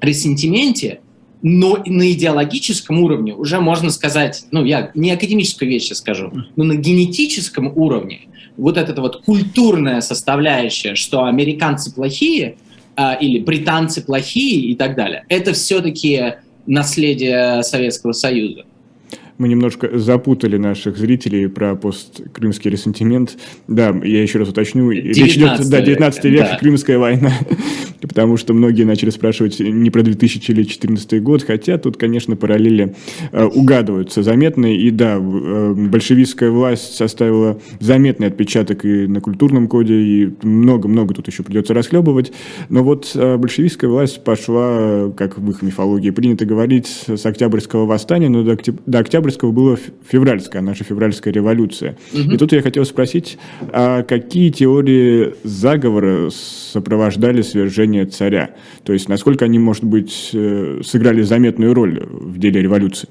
ресентименте, но на идеологическом уровне уже можно сказать, ну, я не академическую вещь скажу, но на генетическом уровне вот эта вот культурная составляющая, что американцы плохие а, или британцы плохие и так далее, это все-таки наследие Советского Союза мы немножко запутали наших зрителей про посткрымский ресентимент. Да, я еще раз уточню. Речь идет, да, 19 век, да. Крымская война. Потому что многие начали спрашивать не про 2000 или 2014 год, хотя тут, конечно, параллели э, угадываются заметные. И да, э, большевистская власть составила заметный отпечаток и на культурном коде, и много-много тут еще придется расхлебывать. Но вот э, большевистская власть пошла, как в их мифологии принято говорить, с Октябрьского восстания, но до, Октябрьского было февральская, наша февральская революция. Угу. И тут я хотел спросить, а какие теории заговора сопровождали свержение царя? То есть, насколько они, может быть, э, сыграли заметную роль в деле революции?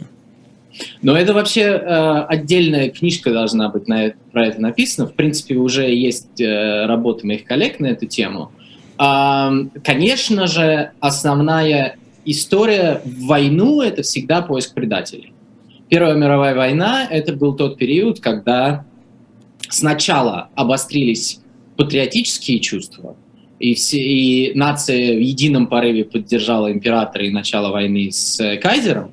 Но это вообще э, отдельная книжка должна быть на, про это написана. В принципе, уже есть э, работы моих коллег на эту тему. Э, конечно же, основная история в войну это всегда поиск предателей. Первая мировая война – это был тот период, когда сначала обострились патриотические чувства, и, все, и нация в едином порыве поддержала императора и начало войны с кайзером,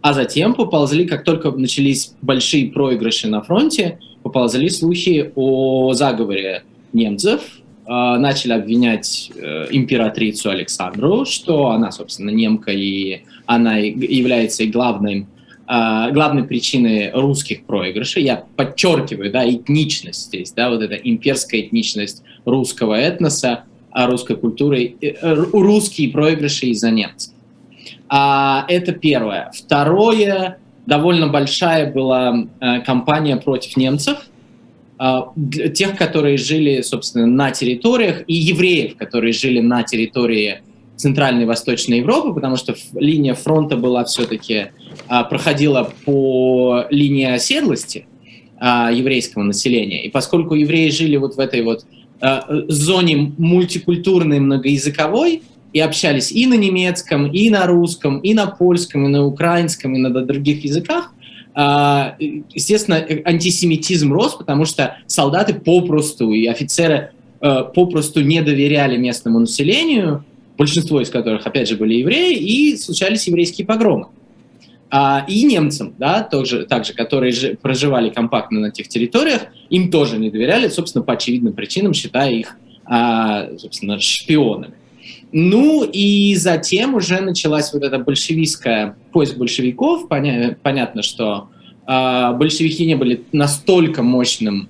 А затем поползли, как только начались большие проигрыши на фронте, поползли слухи о заговоре немцев, а, начали обвинять э, императрицу Александру, что она, собственно, немка, и она является и главным, а, главной причиной русских проигрышей. Я подчеркиваю, да, этничность здесь, да, вот эта имперская этничность русского этноса, русской культуры, э, русские проигрыши из-за немцев. А, это первое. Второе, довольно большая была э, кампания против немцев – а, тех, которые жили, собственно, на территориях, и евреев, которые жили на территории Центральной и Восточной Европы, потому что линия фронта была все-таки, а, проходила по линии оседлости а, еврейского населения. И поскольку евреи жили вот в этой вот зоне мультикультурной, многоязыковой, и общались и на немецком, и на русском, и на польском, и на украинском, и на других языках, а, естественно, антисемитизм рос, потому что солдаты попросту и офицеры э, попросту не доверяли местному населению, большинство из которых, опять же, были евреи, и случались еврейские погромы. А, и немцам, да, тоже, также, которые же проживали компактно на тех территориях, им тоже не доверяли, собственно, по очевидным причинам, считая их, а, собственно, шпионами. Ну и затем уже началась вот эта большевистская поиск большевиков. Поня- понятно, что э, большевики не были настолько мощным,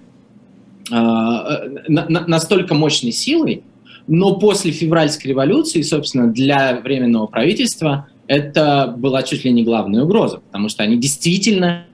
э, на- настолько мощной силой, но после февральской революции, собственно, для временного правительства это была чуть ли не главная угроза, потому что они действительно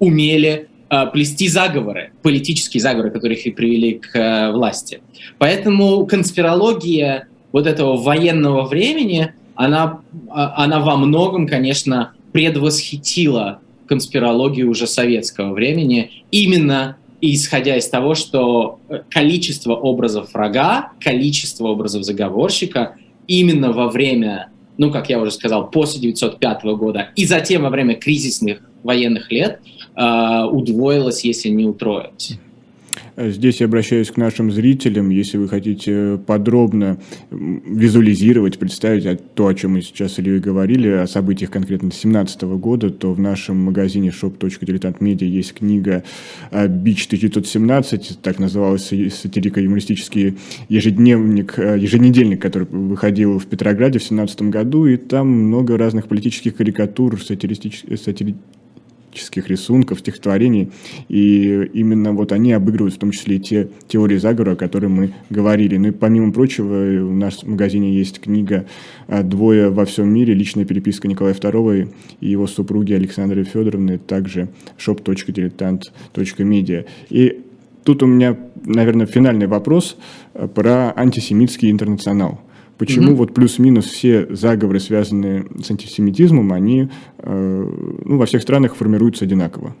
умели э, плести заговоры, политические заговоры, которые их и привели к э, власти. Поэтому конспирология вот этого военного времени, она, а, она во многом, конечно, предвосхитила конспирологию уже советского времени, именно исходя из того, что э, количество образов врага, количество образов заговорщика именно во время, ну, как я уже сказал, после 1905 года и затем во время кризисных военных лет э, удвоилось, если не утроилось. Здесь я обращаюсь к нашим зрителям. Если вы хотите подробно визуализировать, представить то, о чем мы сейчас с Ильей говорили, о событиях конкретно 2017 года, то в нашем магазине shop.diletantmedia есть книга «Бич 1917», так называлась сатирико-юмористический ежедневник, э, еженедельник, который выходил в Петрограде в 2017 году, и там много разных политических карикатур, сатиристических, поэтических рисунков, стихотворений, и именно вот они обыгрывают в том числе и те теории заговора, о которых мы говорили. Ну и помимо прочего, у нас в магазине есть книга а, «Двое во всем мире. Личная переписка Николая II и его супруги Александры Федоровны», также shop.diletant.media. И тут у меня, наверное, финальный вопрос про антисемитский интернационал. Почему mm-hmm. вот плюс-минус все заговоры, связанные с антисемитизмом, они э, ну, во всех странах формируются одинаково,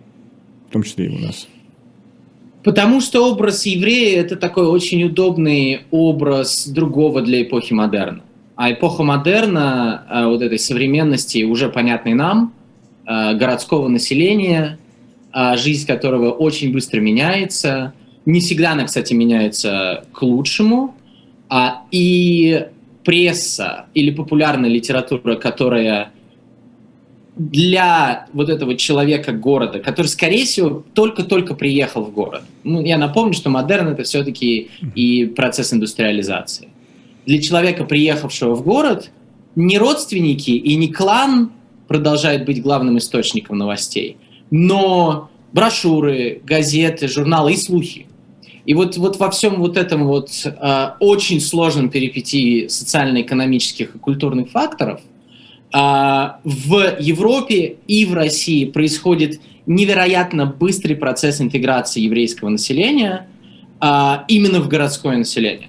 в том числе и у нас? Потому что образ еврея – это такой очень удобный образ другого для эпохи модерна. А эпоха модерна, э, вот этой современности, уже понятной нам, э, городского населения, э, жизнь которого очень быстро меняется. Не всегда она, кстати, меняется к лучшему. А, и пресса или популярная литература, которая для вот этого человека города, который, скорее всего, только-только приехал в город. Ну, я напомню, что модерн это все-таки и процесс индустриализации. Для человека, приехавшего в город, не родственники и не клан продолжает быть главным источником новостей, но брошюры, газеты, журналы и слухи. И вот, вот во всем вот этом вот э, очень сложном перипетии социально-экономических и культурных факторов э, в Европе и в России происходит невероятно быстрый процесс интеграции еврейского населения э, именно в городское население.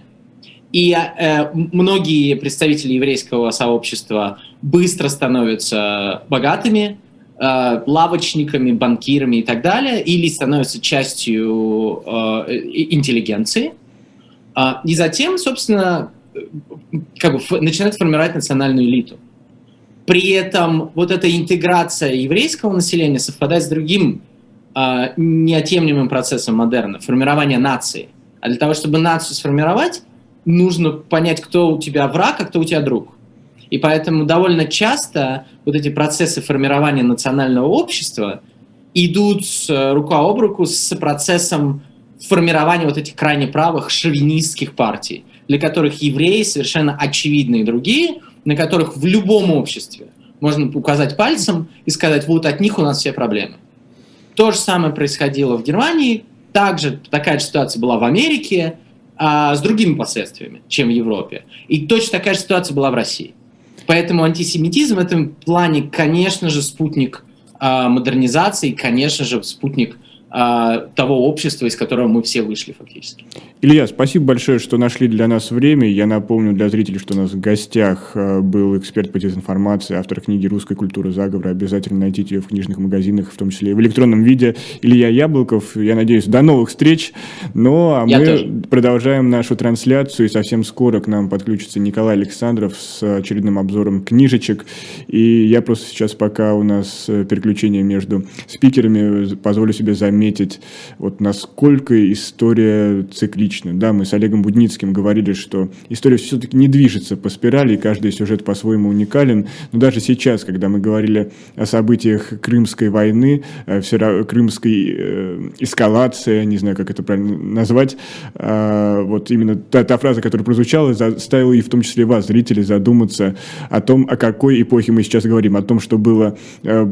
И э, многие представители еврейского сообщества быстро становятся богатыми, лавочниками, банкирами и так далее, или становятся частью э, интеллигенции. А, и затем, собственно, как бы начинают формировать национальную элиту. При этом вот эта интеграция еврейского населения совпадает с другим э, неотъемлемым процессом модерна, формирование нации. А для того, чтобы нацию сформировать, нужно понять, кто у тебя враг, а кто у тебя друг. И поэтому довольно часто вот эти процессы формирования национального общества идут рука об руку с процессом формирования вот этих крайне правых шовинистских партий, для которых евреи совершенно очевидные другие, на которых в любом обществе можно указать пальцем и сказать, вот от них у нас все проблемы. То же самое происходило в Германии, также такая же ситуация была в Америке, а, с другими последствиями, чем в Европе. И точно такая же ситуация была в России. Поэтому антисемитизм в этом плане, конечно же, спутник а, модернизации, конечно же, спутник а, того общества, из которого мы все вышли фактически. Илья, спасибо большое, что нашли для нас время. Я напомню для зрителей, что у нас в гостях а, был эксперт по дезинформации, автор книги «Русская культура заговора». Обязательно найдите ее в книжных магазинах, в том числе и в электронном виде. Илья Яблоков. Я надеюсь, до новых встреч. Ну, а Я мы тоже. продолжаем нашу трансляцию, и совсем скоро к нам подключится Николай Александров с очередным обзором книжечек. И я просто сейчас, пока у нас э, переключение между спикерами, позволю себе заметить, вот насколько история циклична. Да, мы с Олегом Будницким говорили, что история все-таки не движется по спирали, и каждый сюжет по-своему уникален. Но даже сейчас, когда мы говорили о событиях Крымской войны, э, все крымской э, эскалации, не знаю, как это правильно назвать, э, вот именно та, та фраза, которая прозвучала, заставила и в том числе вас, зрители, задуматься о том, о какой эпохе мы сейчас говорим, о том, что было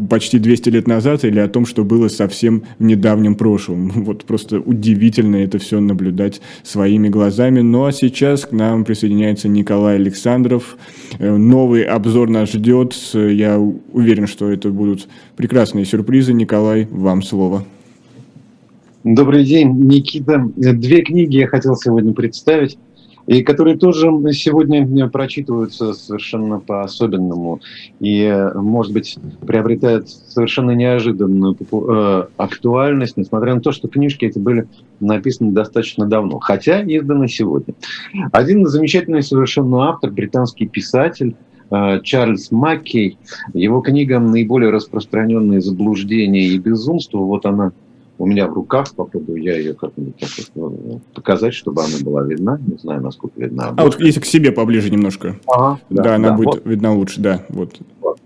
почти 200 лет назад, или о том, что было совсем в недавнем прошлом. *laughs* Вот просто удивительно это все наблюдать своими глазами. Ну а сейчас к нам присоединяется Николай Александров. Э, новый обзор нас ждет. Я уверен, что это будут прекрасные сюрпризы. Николай, вам слово. Добрый день, Никита. Две книги я хотел сегодня представить и которые тоже сегодня прочитываются совершенно по-особенному и, может быть, приобретают совершенно неожиданную э, актуальность, несмотря на то, что книжки эти были написаны достаточно давно, хотя изданы сегодня. Один замечательный совершенно автор, британский писатель, э, Чарльз Маккей, его книга «Наиболее распространенные заблуждения и безумство», вот она у меня в руках, попробую я ее как-нибудь ну, показать, чтобы она была видна. Не знаю, насколько видна. А вот если к себе поближе немножко. Ага, да, да, она да, будет вот. видна лучше, да. Вот. вот.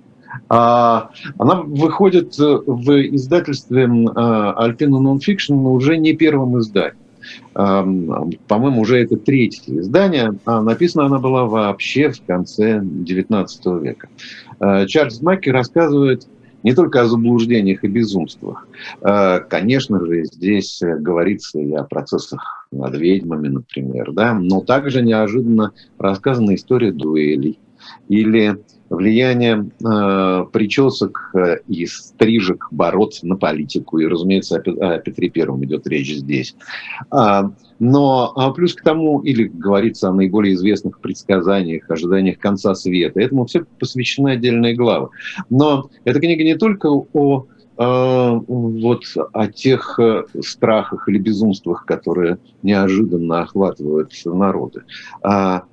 А, она выходит в издательстве Alpina Nonfiction уже не первым изданием. По-моему, уже это третье издание. А написана она была вообще в конце XIX века. А, Чарльз Макки рассказывает не только о заблуждениях и безумствах. Э, конечно же, здесь говорится и о процессах над ведьмами, например, да, но также неожиданно рассказана история дуэлей или влияние э, причесок э, и стрижек бороться на политику. И, разумеется, о, о Петре Первом идет речь здесь. А, но а плюс к тому, или говорится о наиболее известных предсказаниях, ожиданиях конца света. Этому все посвящены отдельные главы. Но эта книга не только о э, вот о тех э, страхах или безумствах, которые неожиданно охватывают народы. А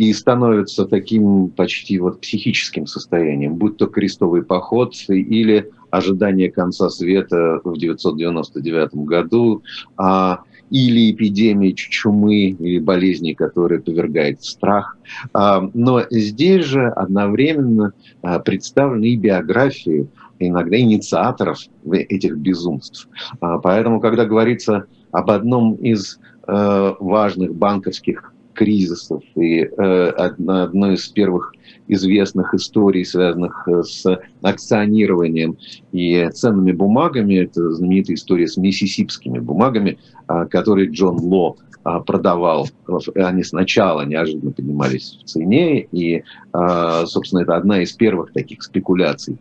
и становится таким почти вот психическим состоянием, будь то крестовый поход или ожидание конца света в 999 году, а, или эпидемия чумы или болезни, которая повергает в страх. А, но здесь же одновременно а, представлены и биографии, иногда инициаторов этих безумств. А, поэтому, когда говорится об одном из э, важных банковских кризисов. И э, одна, одной из первых известных историй, связанных э, с акционированием и ценными бумагами, это знаменитая история с миссисипскими бумагами, э, которые Джон Ло а, продавал, они сначала неожиданно поднимались в цене, и, а, собственно, это одна из первых таких спекуляций.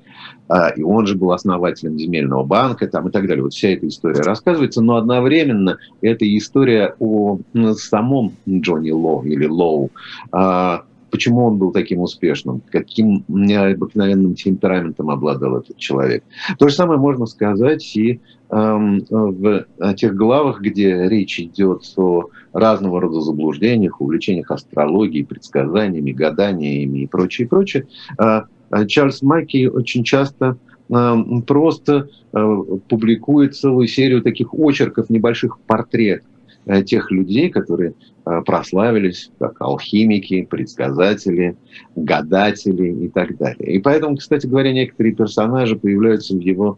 А, и он же был основателем земельного банка там, и так далее. Вот вся эта история рассказывается, но одновременно это история о самом Джонни Лоу или Лоу, почему он был таким успешным, каким необыкновенным темпераментом обладал этот человек. То же самое можно сказать и в тех главах, где речь идет о разного рода заблуждениях, увлечениях астрологией, предсказаниями, гаданиями и прочее, прочее. Э, Чарльз Маки очень часто эм, просто э, публикует целую серию таких очерков, небольших портретов тех людей, которые прославились как алхимики, предсказатели, гадатели и так далее. И поэтому, кстати говоря, некоторые персонажи появляются в его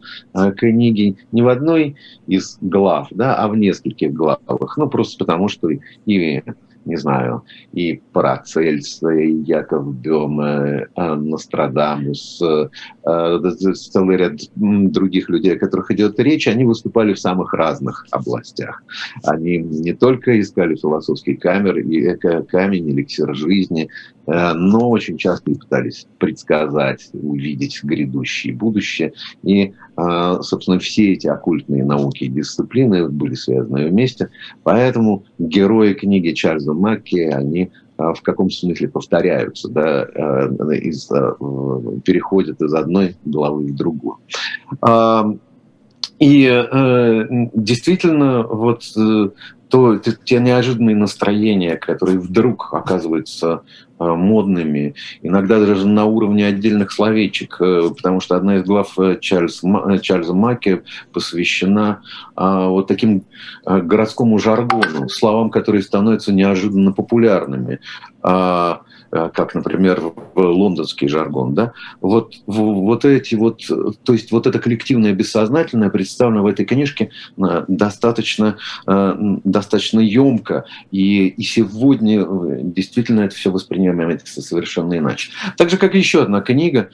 книге не в одной из глав, да, а в нескольких главах. Ну, просто потому, что и не знаю, и Парацельс, и Яков Бёме, Нострадамус, э, целый ряд других людей, о которых идет речь, они выступали в самых разных областях. Они не только искали философский камер, и камень, эликсир жизни, э, но очень часто и пытались предсказать, увидеть грядущее будущее. И, э, собственно, все эти оккультные науки и дисциплины были связаны вместе. Поэтому герои книги Чарльза Макки, они а, в каком смысле повторяются, да, э, из, э, переходят из одной главы в другую. И э, действительно, вот то, те неожиданные настроения, которые вдруг оказываются Э, модными, иногда даже на уровне отдельных словечек, э, потому что одна из глав э, Чарльз, Чарльза Маки посвящена вот таким городскому жаргону, словам, которые становятся неожиданно популярными. А, Э, как, например, лондонский жаргон, да, вот, вот эти вот, то есть вот это коллективное бессознательное представлено в этой книжке э, достаточно, э, достаточно емко, и, и сегодня действительно это все воспринимается совершенно иначе. Так же, как еще одна книга,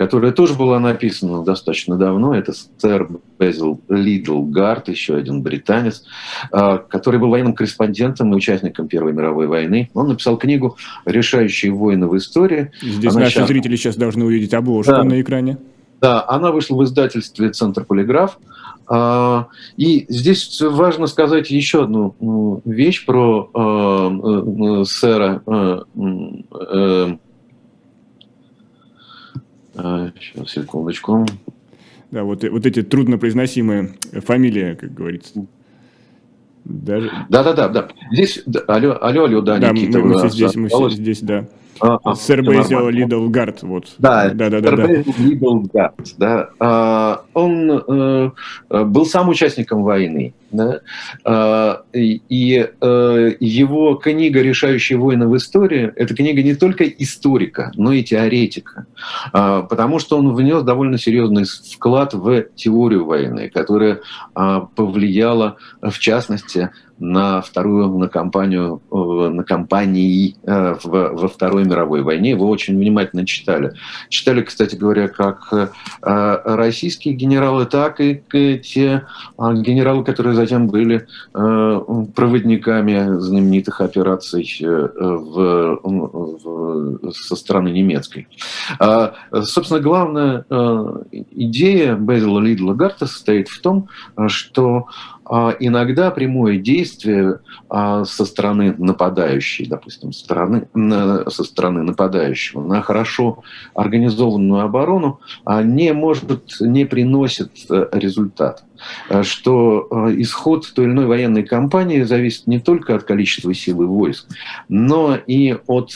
которая тоже была написана достаточно давно. Это сэр Безил Лидл Гард, еще один британец, а, который был военным корреспондентом и участником Первой мировой войны. Он написал книгу «Решающие войны в истории». Здесь она наши сейчас... зрители сейчас должны увидеть обложку да. на экране. Да, она вышла в издательстве «Центр Полиграф». А, и здесь важно сказать еще одну вещь про э, сэра э, Сейчас, а, секундочку. Да, вот, вот эти труднопроизносимые фамилии, как говорится. Даже... Да, да, да, да. Здесь, алло, алло, алло, да, да Никита. Мы, мы все здесь, мы все здесь, да. А, а, Сэр Бейзил Лидлгард, вот. Да, да, да, да. Сэр Лидлгард, да. А, он э, был сам участником войны, да, и, э, его книга «Решающие войны в истории» — это книга не только историка, но и теоретика, потому что он внес довольно серьезный вклад в теорию войны, которая повлияла, в частности, на вторую на кампанию э, на кампании э, во Второй мировой войне. Вы очень внимательно читали. Читали, кстати говоря, как э, российские генералы, так и те генералы, которые затем были проводниками знаменитых операций в, в, со стороны немецкой. Собственно, главная идея Безила Лидла Гарта состоит в том, что а, иногда прямое действие а, со стороны нападающей, допустим, стороны, со стороны нападающего на хорошо организованную оборону а, не может, не приносит э, результата. Э, что исход той или иной военной кампании зависит не только от количества силы войск, но и от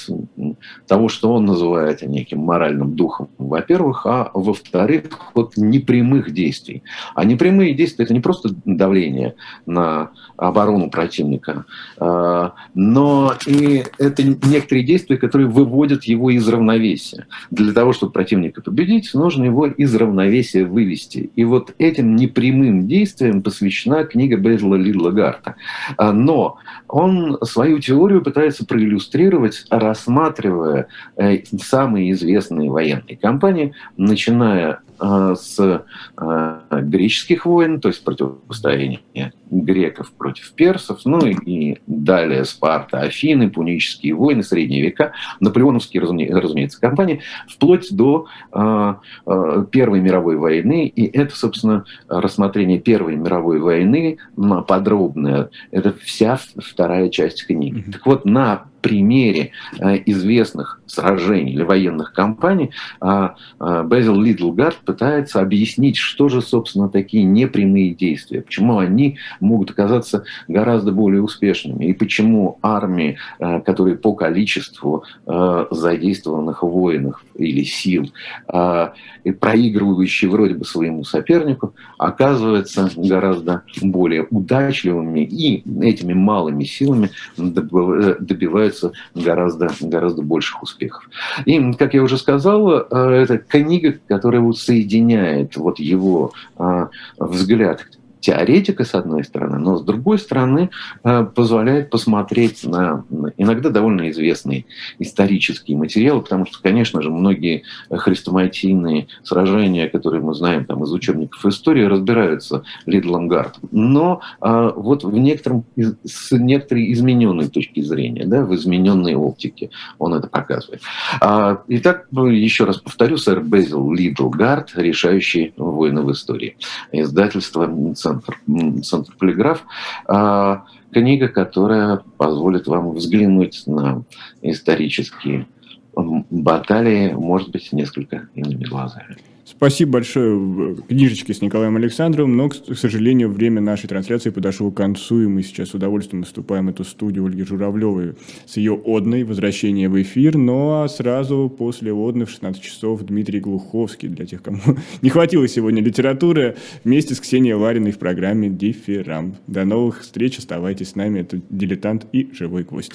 того, что он называет неким моральным духом, во-первых, а во-вторых, от непрямых действий. А непрямые действия – это не просто давление на оборону противника, э, но и это некоторые действия, которые выводят его из равновесия. Для того, чтобы противника победить, нужно его из равновесия вывести. И вот этим непрямым боевым действиям посвящена книга Безла Лидла Гарта. А, но он свою теорию пытается проиллюстрировать, рассматривая э, самые известные военные кампании, начиная а, с а, греческих войн, то есть противостояние греков против персов, ну и далее Спарта, Афины, пунические войны, средние века, наполеоновские, разумеется, кампании, вплоть до а, Первой мировой войны. И это, собственно, рассмотрение Первой мировой войны подробное. Это вся вторая часть книги. Так вот, на примере э, известных сражений или военных кампаний а, а, Безил Лидлгард пытается объяснить, что же, собственно, такие непрямые действия, почему они могут оказаться гораздо более успешными, и почему армии, э, которые по количеству э, задействованных воинов или сил, проигрывающие вроде бы своему сопернику, оказываются гораздо более удачливыми и этими малыми силами добиваются гораздо, гораздо больших успехов. И, как я уже сказал, э, это книга, которая вот соединяет вот его а, взгляд теоретика, с одной стороны, но с другой стороны э, позволяет посмотреть на иногда довольно известные исторические материалы, потому что, конечно же, многие хрестоматийные сражения, которые мы знаем там, из учебников истории, разбираются Лидлом Гартом. Но э, вот в некотором, с некоторой измененной точки зрения, да, в измененной оптике он это показывает. А, итак, еще раз повторю, сэр Безил Лидл Гард, решающий войны в истории. Издательство центр, центр полиграф. А, книга, которая позволит вам взглянуть на исторические баталии, может быть, несколько иными глазами. Спасибо большое книжечке с Николаем Александровым, но, к сожалению, время нашей трансляции подошло к концу, и мы сейчас с удовольствием наступаем эту студию Ольги Журавлевой с ее одной «Возвращение в эфир», ну а сразу после одной в 16 часов Дмитрий Глуховский, для тех, кому *laughs* не хватило сегодня литературы, вместе с Ксенией Лариной в программе «Дифферам». До новых встреч, оставайтесь с нами, это «Дилетант» и «Живой гвоздь».